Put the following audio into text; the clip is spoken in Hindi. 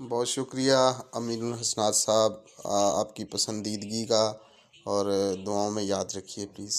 बहुत शुक्रिया अमीनुल हसनात साहब आपकी पसंदीदगी का और दुआओं में याद रखिए प्लीज़